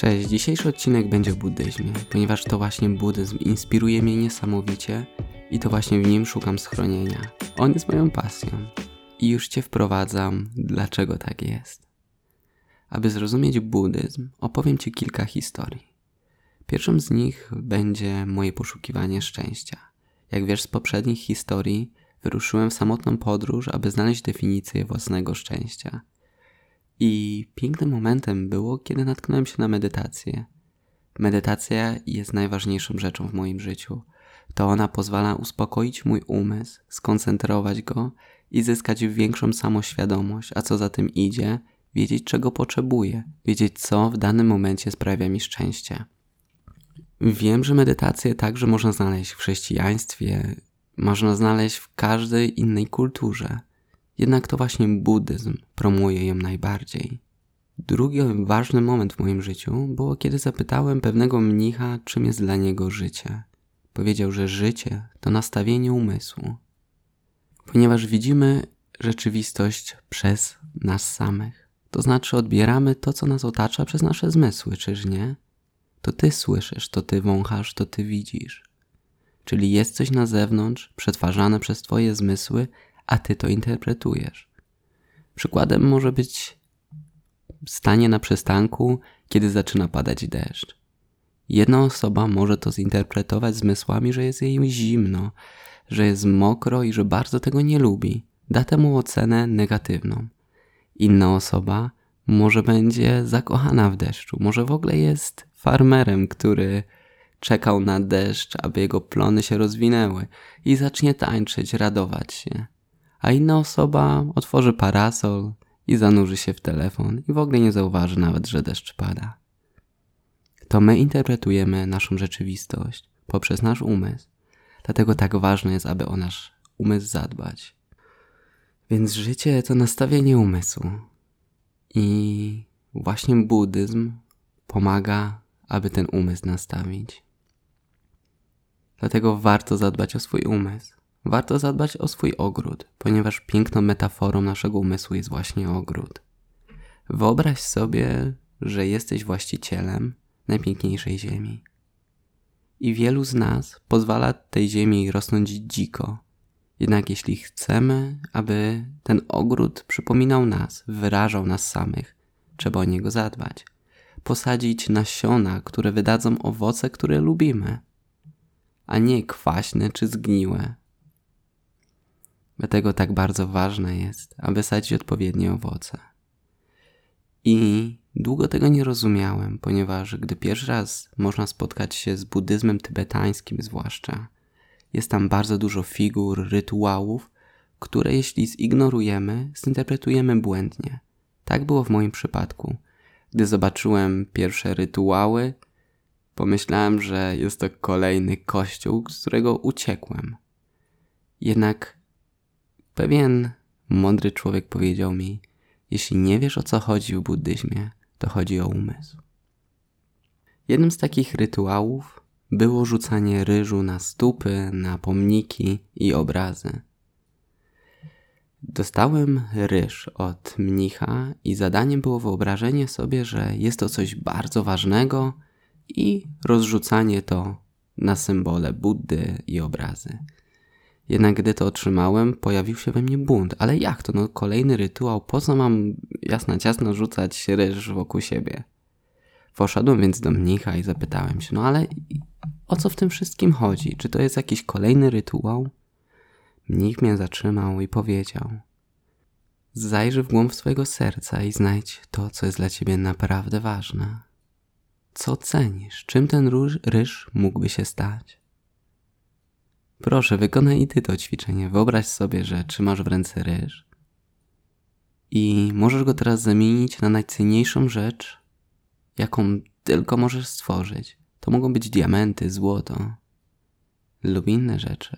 Cześć, dzisiejszy odcinek będzie o buddyzmie, ponieważ to właśnie buddyzm inspiruje mnie niesamowicie i to właśnie w nim szukam schronienia. On jest moją pasją. I już Cię wprowadzam, dlaczego tak jest. Aby zrozumieć buddyzm, opowiem Ci kilka historii. Pierwszą z nich będzie moje poszukiwanie szczęścia. Jak wiesz z poprzednich historii, wyruszyłem w samotną podróż, aby znaleźć definicję własnego szczęścia – i pięknym momentem było, kiedy natknąłem się na medytację. Medytacja jest najważniejszą rzeczą w moim życiu. To ona pozwala uspokoić mój umysł, skoncentrować go i zyskać większą samoświadomość, a co za tym idzie, wiedzieć czego potrzebuję, wiedzieć co w danym momencie sprawia mi szczęście. Wiem, że medytację także można znaleźć w chrześcijaństwie, można znaleźć w każdej innej kulturze. Jednak to właśnie buddyzm promuje ją najbardziej. Drugi ważny moment w moim życiu było, kiedy zapytałem pewnego mnicha, czym jest dla niego życie. Powiedział, że życie to nastawienie umysłu, ponieważ widzimy rzeczywistość przez nas samych. To znaczy odbieramy to, co nas otacza przez nasze zmysły, czyż nie? To ty słyszysz, to ty wąchasz, to ty widzisz. Czyli jest coś na zewnątrz, przetwarzane przez twoje zmysły, a ty to interpretujesz. Przykładem może być stanie na przystanku, kiedy zaczyna padać deszcz. Jedna osoba może to zinterpretować zmysłami, że jest jej zimno, że jest mokro i że bardzo tego nie lubi. Da temu ocenę negatywną. Inna osoba może będzie zakochana w deszczu, może w ogóle jest farmerem, który czekał na deszcz, aby jego plony się rozwinęły i zacznie tańczyć, radować się a inna osoba otworzy parasol i zanurzy się w telefon i w ogóle nie zauważy nawet, że deszcz pada. To my interpretujemy naszą rzeczywistość poprzez nasz umysł. Dlatego tak ważne jest, aby o nasz umysł zadbać. Więc życie to nastawienie umysłu. I właśnie buddyzm pomaga, aby ten umysł nastawić. Dlatego warto zadbać o swój umysł. Warto zadbać o swój ogród, ponieważ piękną metaforą naszego umysłu jest właśnie ogród. Wyobraź sobie, że jesteś właścicielem najpiękniejszej ziemi. I wielu z nas pozwala tej ziemi rosnąć dziko. Jednak jeśli chcemy, aby ten ogród przypominał nas, wyrażał nas samych, trzeba o niego zadbać. Posadzić nasiona, które wydadzą owoce, które lubimy, a nie kwaśne czy zgniłe, Dlatego tak bardzo ważne jest, aby sadzić odpowiednie owoce. I długo tego nie rozumiałem, ponieważ gdy pierwszy raz można spotkać się z buddyzmem tybetańskim zwłaszcza, jest tam bardzo dużo figur, rytuałów, które jeśli zignorujemy, zinterpretujemy błędnie. Tak było w moim przypadku. Gdy zobaczyłem pierwsze rytuały, pomyślałem, że jest to kolejny kościół, z którego uciekłem. Jednak Pewien mądry człowiek powiedział mi: Jeśli nie wiesz o co chodzi w buddyzmie, to chodzi o umysł. Jednym z takich rytuałów było rzucanie ryżu na stupy, na pomniki i obrazy. Dostałem ryż od mnicha i zadaniem było wyobrażenie sobie, że jest to coś bardzo ważnego i rozrzucanie to na symbole Buddy i obrazy. Jednak gdy to otrzymałem, pojawił się we mnie bunt. Ale jak to? No kolejny rytuał, po co mam jasna ciasno rzucać ryż wokół siebie? Poszedłem więc do mnicha i zapytałem się, no ale o co w tym wszystkim chodzi? Czy to jest jakiś kolejny rytuał? Mnich mnie zatrzymał i powiedział: Zajrzyj w głąb swojego serca i znajdź to, co jest dla ciebie naprawdę ważne. Co cenisz? Czym ten ryż mógłby się stać? Proszę, wykonaj i ty to ćwiczenie. Wyobraź sobie, że trzymasz w ręce ryż i możesz go teraz zamienić na najcenniejszą rzecz, jaką tylko możesz stworzyć. To mogą być diamenty, złoto lub inne rzeczy.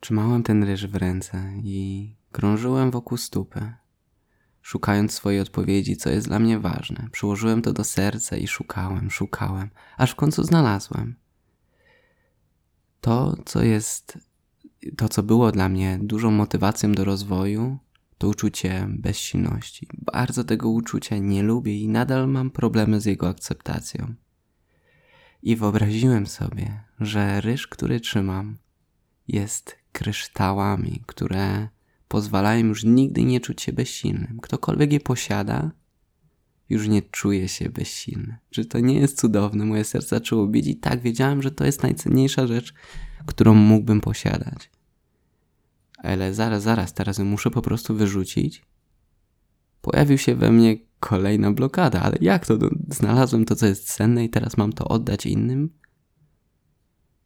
Trzymałem ten ryż w ręce i krążyłem wokół stupy, szukając swojej odpowiedzi, co jest dla mnie ważne. Przyłożyłem to do serca i szukałem, szukałem, aż w końcu znalazłem to, co jest, to, co było dla mnie dużą motywacją do rozwoju, to uczucie bezsilności. Bardzo tego uczucia nie lubię i nadal mam problemy z jego akceptacją. I wyobraziłem sobie, że ryż, który trzymam, jest kryształami, które pozwalają już nigdy nie czuć się bezsilnym. Ktokolwiek je posiada, już nie czuje się bezsilny. Czy to nie jest cudowne? Moje serce zaczęło bić i tak wiedziałem, że to jest najcenniejsza rzecz, którą mógłbym posiadać. Ale zaraz, zaraz, teraz muszę po prostu wyrzucić. Pojawił się we mnie kolejna blokada, ale jak to? No, znalazłem to, co jest cenne i teraz mam to oddać innym?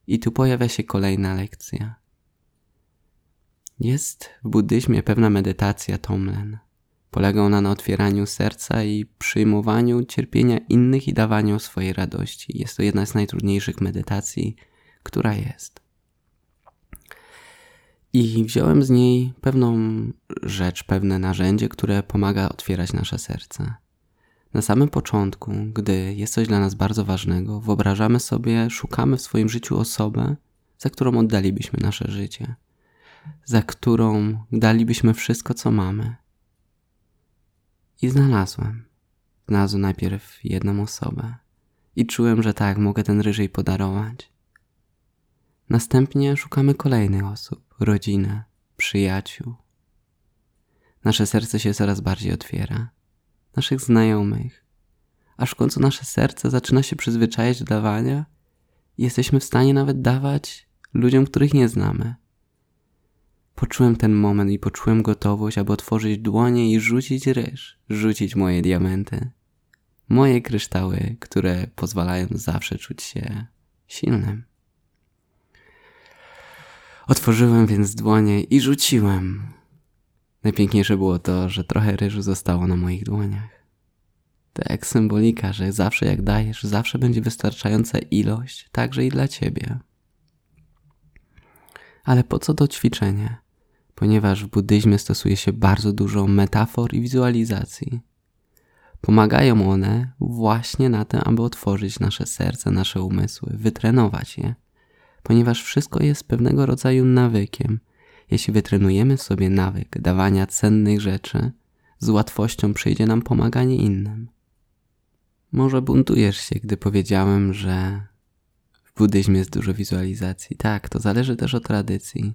I tu pojawia się kolejna lekcja. Jest w buddyzmie pewna medytacja Tomlen. Polega ona na otwieraniu serca i przyjmowaniu cierpienia innych i dawaniu swojej radości. Jest to jedna z najtrudniejszych medytacji, która jest. I wziąłem z niej pewną rzecz, pewne narzędzie, które pomaga otwierać nasze serce. Na samym początku, gdy jest coś dla nas bardzo ważnego, wyobrażamy sobie, szukamy w swoim życiu osobę, za którą oddalibyśmy nasze życie, za którą dalibyśmy wszystko, co mamy. I znalazłem. Znalazłem najpierw jedną osobę i czułem, że tak, mogę ten ryżej podarować. Następnie szukamy kolejnych osób, rodziny, przyjaciół. Nasze serce się coraz bardziej otwiera, naszych znajomych, aż w końcu nasze serce zaczyna się przyzwyczajać do dawania i jesteśmy w stanie nawet dawać ludziom, których nie znamy. Poczułem ten moment i poczułem gotowość, aby otworzyć dłonie i rzucić ryż, rzucić moje diamenty. Moje kryształy, które pozwalają zawsze czuć się silnym. Otworzyłem więc dłonie i rzuciłem. Najpiękniejsze było to, że trochę ryżu zostało na moich dłoniach. To jak symbolika, że zawsze jak dajesz, zawsze będzie wystarczająca ilość, także i dla ciebie. Ale po co to ćwiczenie? Ponieważ w buddyzmie stosuje się bardzo dużo metafor i wizualizacji. Pomagają one właśnie na tym, aby otworzyć nasze serce, nasze umysły, wytrenować je ponieważ wszystko jest pewnego rodzaju nawykiem. Jeśli wytrenujemy sobie nawyk dawania cennych rzeczy, z łatwością przyjdzie nam pomaganie innym. Może buntujesz się, gdy powiedziałem, że w buddyzmie jest dużo wizualizacji. Tak, to zależy też od tradycji.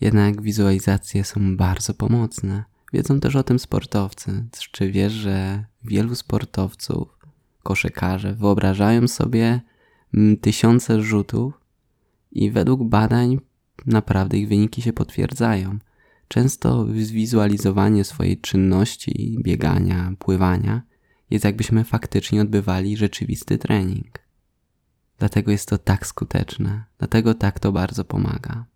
Jednak wizualizacje są bardzo pomocne. Wiedzą też o tym sportowcy. Czy wiesz, że wielu sportowców, koszykarze wyobrażają sobie mm, tysiące rzutów i według badań naprawdę ich wyniki się potwierdzają. Często zwizualizowanie swojej czynności, biegania, pływania jest jakbyśmy faktycznie odbywali rzeczywisty trening. Dlatego jest to tak skuteczne, dlatego tak to bardzo pomaga.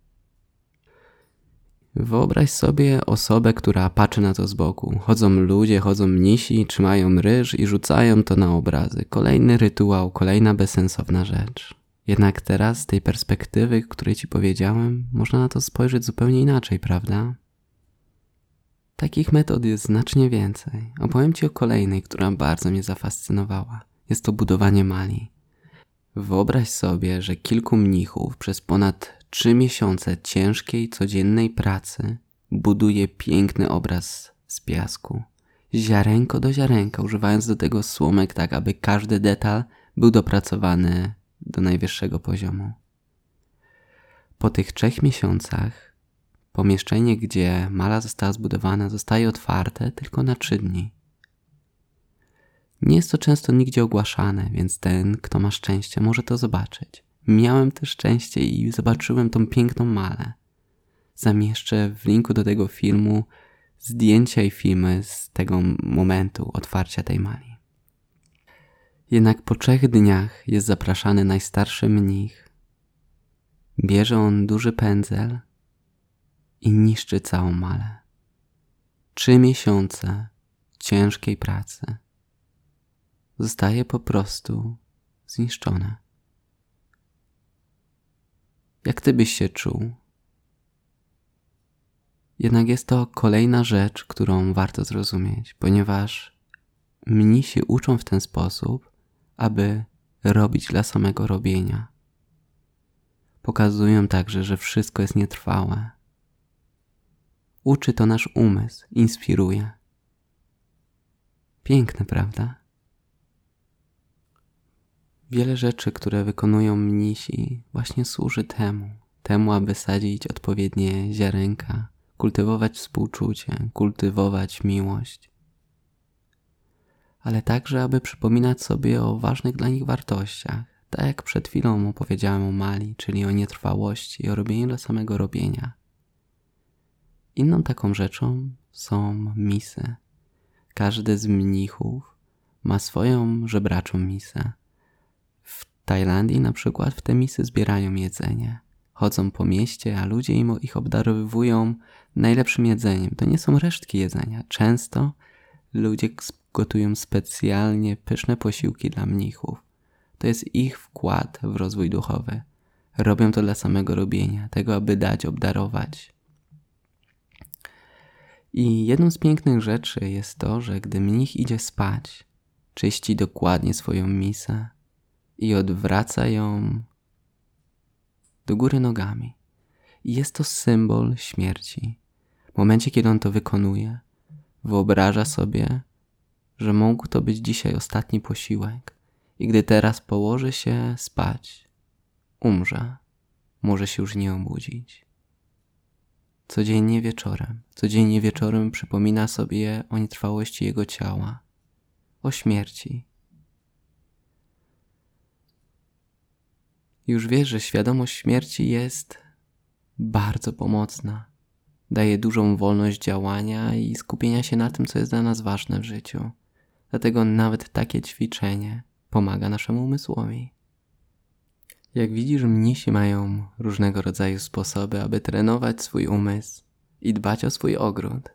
Wyobraź sobie osobę, która patrzy na to z boku. Chodzą ludzie, chodzą mnisi, trzymają ryż i rzucają to na obrazy. Kolejny rytuał, kolejna bezsensowna rzecz. Jednak teraz, z tej perspektywy, której ci powiedziałem, można na to spojrzeć zupełnie inaczej, prawda? Takich metod jest znacznie więcej. Opowiem ci o kolejnej, która bardzo mnie zafascynowała. Jest to budowanie mali. Wyobraź sobie, że kilku mnichów przez ponad trzy miesiące ciężkiej, codziennej pracy buduje piękny obraz z piasku. Ziarenko do ziarenka, używając do tego słomek tak, aby każdy detal był dopracowany do najwyższego poziomu. Po tych trzech miesiącach pomieszczenie, gdzie mala została zbudowana, zostaje otwarte tylko na trzy dni. Nie jest to często nigdzie ogłaszane, więc ten, kto ma szczęście, może to zobaczyć. Miałem też szczęście i zobaczyłem tą piękną malę. Zamieszczę w linku do tego filmu zdjęcia i filmy z tego momentu otwarcia tej mali. Jednak po trzech dniach jest zapraszany najstarszy mnich. Bierze on duży pędzel i niszczy całą malę. Trzy miesiące ciężkiej pracy zostaje po prostu zniszczone. Jak ty byś się czuł? Jednak jest to kolejna rzecz, którą warto zrozumieć, ponieważ mnisi uczą w ten sposób, aby robić dla samego robienia. Pokazują także, że wszystko jest nietrwałe. Uczy to nasz umysł, inspiruje. Piękne, prawda? Wiele rzeczy, które wykonują mnisi, właśnie służy temu, temu, aby sadzić odpowiednie ziarenka, kultywować współczucie, kultywować miłość, ale także, aby przypominać sobie o ważnych dla nich wartościach, tak jak przed chwilą opowiedziałem o Mali, czyli o nietrwałości, o robieniu dla samego robienia. Inną taką rzeczą są misy. Każdy z mnichów ma swoją żebraczą misę. Tajlandii na przykład w te misy zbierają jedzenie. Chodzą po mieście, a ludzie im ich obdarowują najlepszym jedzeniem. To nie są resztki jedzenia. Często ludzie gotują specjalnie pyszne posiłki dla mnichów. To jest ich wkład w rozwój duchowy. Robią to dla samego robienia, tego aby dać, obdarować. I jedną z pięknych rzeczy jest to, że gdy mnich idzie spać, czyści dokładnie swoją misę i odwraca ją do góry nogami. I jest to symbol śmierci. W momencie, kiedy on to wykonuje, wyobraża sobie, że mógł to być dzisiaj ostatni posiłek i gdy teraz położy się spać, umrze, może się już nie obudzić. Codziennie wieczorem, codziennie wieczorem przypomina sobie o nietrwałości jego ciała, o śmierci. Już wie, że świadomość śmierci jest bardzo pomocna. Daje dużą wolność działania i skupienia się na tym, co jest dla nas ważne w życiu. Dlatego nawet takie ćwiczenie pomaga naszemu umysłowi. Jak widzisz, mnisi mają różnego rodzaju sposoby, aby trenować swój umysł i dbać o swój ogród.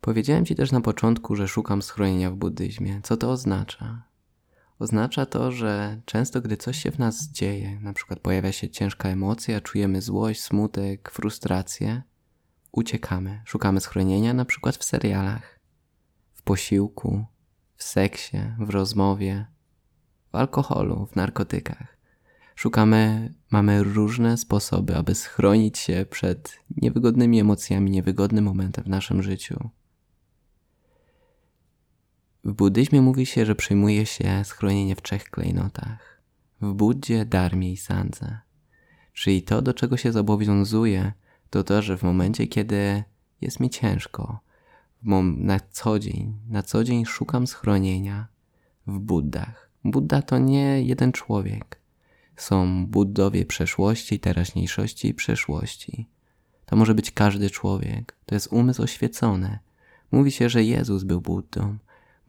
Powiedziałem Ci też na początku, że szukam schronienia w buddyzmie. Co to oznacza? Oznacza to, że często, gdy coś się w nas dzieje, na przykład pojawia się ciężka emocja, czujemy złość, smutek, frustrację, uciekamy, szukamy schronienia, na przykład w serialach, w posiłku, w seksie, w rozmowie, w alkoholu, w narkotykach. Szukamy, mamy różne sposoby, aby schronić się przed niewygodnymi emocjami, niewygodnym momentem w naszym życiu. W buddyzmie mówi się, że przyjmuje się schronienie w trzech klejnotach. W Buddzie, Darmie i Sandze. Czyli to, do czego się zobowiązuje, to to, że w momencie, kiedy jest mi ciężko, na co dzień, na co dzień szukam schronienia w Buddach Buddha to nie jeden człowiek. Są Buddowie przeszłości, teraźniejszości i przyszłości. To może być każdy człowiek. To jest umysł oświecony. Mówi się, że Jezus był Buddą.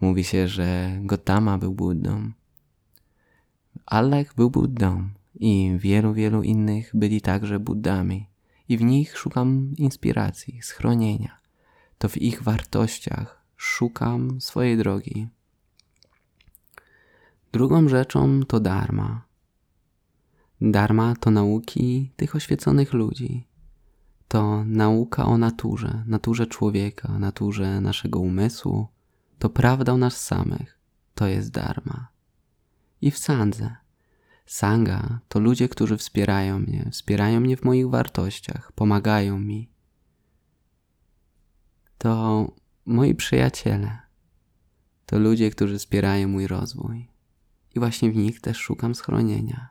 Mówi się, że Gotama był Buddą. Allah był Buddą i wielu, wielu innych byli także Buddami. I w nich szukam inspiracji, schronienia. To w ich wartościach szukam swojej drogi. Drugą rzeczą to dharma. Dharma to nauki tych oświeconych ludzi. To nauka o naturze, naturze człowieka, naturze naszego umysłu. To prawda o nas samych. To jest dharma. I w sandze. Sanga to ludzie, którzy wspierają mnie, wspierają mnie w moich wartościach, pomagają mi. To moi przyjaciele. To ludzie, którzy wspierają mój rozwój i właśnie w nich też szukam schronienia.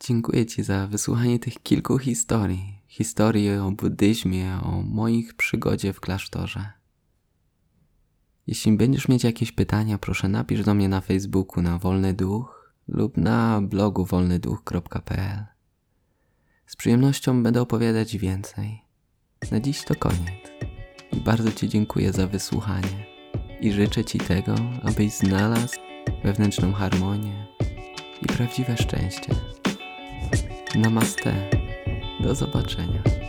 Dziękuję Ci za wysłuchanie tych kilku historii. Historii o buddyzmie, o moich przygodzie w klasztorze. Jeśli będziesz mieć jakieś pytania, proszę napisz do mnie na Facebooku na Wolny Duch lub na blogu wolnyduch.pl. Z przyjemnością będę opowiadać więcej. Na dziś to koniec. I bardzo Ci dziękuję za wysłuchanie i życzę Ci tego, abyś znalazł wewnętrzną harmonię i prawdziwe szczęście. Namaste. Do zobaczenia.